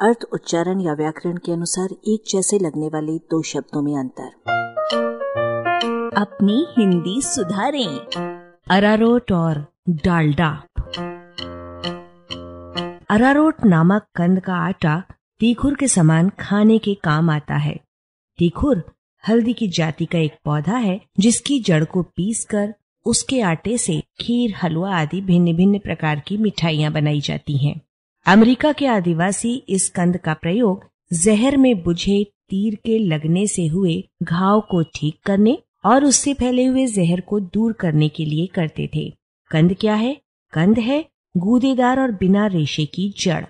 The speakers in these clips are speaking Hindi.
अर्थ, उच्चारण या व्याकरण के अनुसार एक जैसे लगने वाले दो शब्दों में अंतर। अपनी हिंदी सुधारें। अरारोट और डालडा अरारोट नामक कंद का आटा तीखुर के समान खाने के काम आता है। तीखुर हल्दी की जाति का एक पौधा है, जिसकी जड़ को पीसकर उसके आटे से खीर, हलवा आदि भिन्न भिन्न प्रकार की मिठाइयाँ बनाई जाती हैं। अमेरिका के आदिवासी इस कंद का प्रयोग जहर में बुझे तीर के लगने से हुए घाव को ठीक करने और उससे फैले हुए जहर को दूर करने के लिए करते थे। कंद क्या है? कंद है गूदेदार और बिना रेशे की जड़।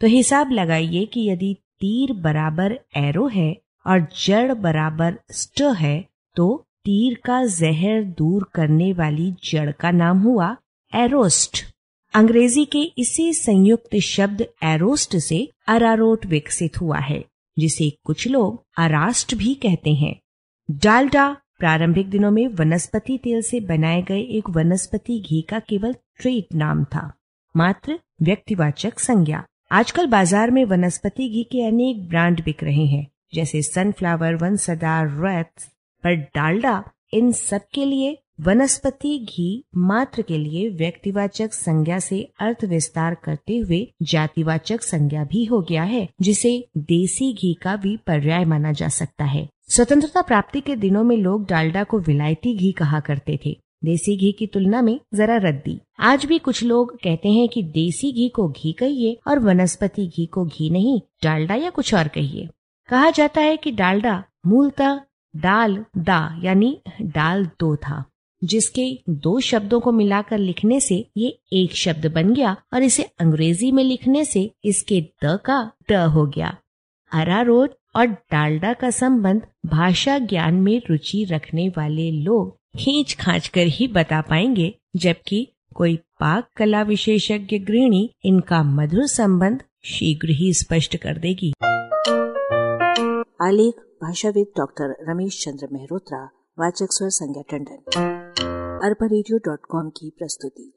तो हिसाब लगाइए कि यदि तीर बराबर एरो है और जड़ बराबर स्ट है तो तीर का जहर दूर करने वाली जड़ का नाम हुआ एरोस्ट। अंग्रेज़ी के इसी संयुक्त शब्द एरोस्ट से अरारोट विकसित हुआ है, जिसे कुछ लोग अरास्ट भी कहते हैं। डालडा प्रारंभिक दिनों में वनस्पति तेल से बनाए गए एक वनस्पति घी का केवल ट्रेड नाम था, मात्र व्यक्तिवाचक संज्ञा। आजकल बाज़ार में वनस्पति घी के अनेक ब्रांड बिक रहे हैं, जैसे सनफ्लावर वंसदा रथ पर डालडा इन सब के लिए वनस्पति घी मात्र के लिए व्यक्तिवाचक संज्ञा से अर्थ विस्तार करते हुए जातिवाचक संज्ञा भी हो गया है, जिसे देसी घी का भी पर्याय माना जा सकता है। स्वतंत्रता प्राप्ति के दिनों में लोग डालडा को विलायती घी कहा करते थे। देसी घी की तुलना में जरा रद्दी। आज भी कुछ लोग कहते हैं कि देसी घी को घी कहिए और वनस्पति घी को घी नहीं, डालडा या कुछ और कहिए। कहा जाता है कि डालडा मूलतः डाल दा यानी डाल दो था। जिसके दो शब्दों को मिलाकर लिखने से ये एक शब्द बन गया और इसे अंग्रेज़ी में लिखने से इसके द का ड हो गया। अरारोट और डालडा का संबंध भाषा ज्ञान में रुचि रखने वाले लोग खींच खांच कर ही बता पाएँगे, जबकि कोई पाक कला विशेषज्ञ गृहिणी इनका मधुर संबंध शीघ्र ही स्पष्ट कर देगी। आलेख, भाषाविद डॉक्टर रमेश चंद्र मेहरोत्रा, वाचक स्वर संज्ञा टंडन। अरबा की प्रस्तुति।